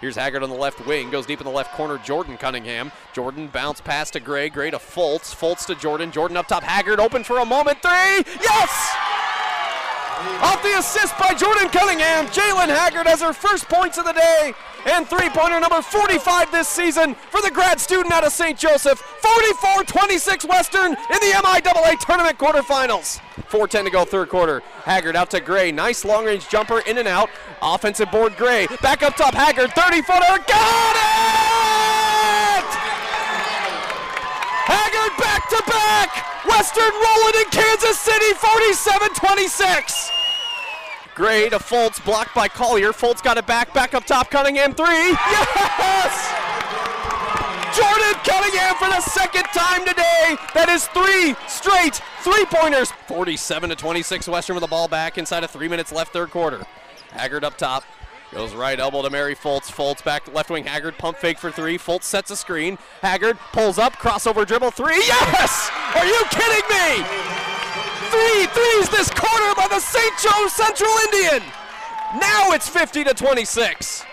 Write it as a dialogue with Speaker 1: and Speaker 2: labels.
Speaker 1: Here's Haggard on the left wing, goes deep in the left corner. Jordan Cunningham. Jordan bounce pass to Gray. Gray to Foltz. Foltz to Jordan. Jordan up top. Haggard open for a moment. Three. Yes! Off the assist by Jordan Cunningham. Jalen Haggard has her first points of the day and three pointer number 45 this season for the grad student out of St. Joseph. 44 26 Western in the MIAA tournament quarterfinals. 4.10 to go, third quarter. Haggard out to Gray. Nice long range jumper in and out. Offensive board, Gray. Back up top, Haggard. 30 footer. Got it! Haggard back to back. Western rolling in Kansas City, 47 26. Gray to Foltz, blocked by Collier. Foltz got it back, back up top. Cunningham three. Yes! Jordan Cunningham for the second time today. That is three straight three pointers. 47 to 26. Western with the ball back inside of three minutes left, third quarter. Haggard up top. Goes right elbow to Mary Foltz. Foltz back to left wing. Haggard pump fake for three. Foltz sets a screen. Haggard pulls up, crossover dribble three. Yes! Are you kidding me? Three threes this St. Joe Central Indian. Now it's 50 to 26.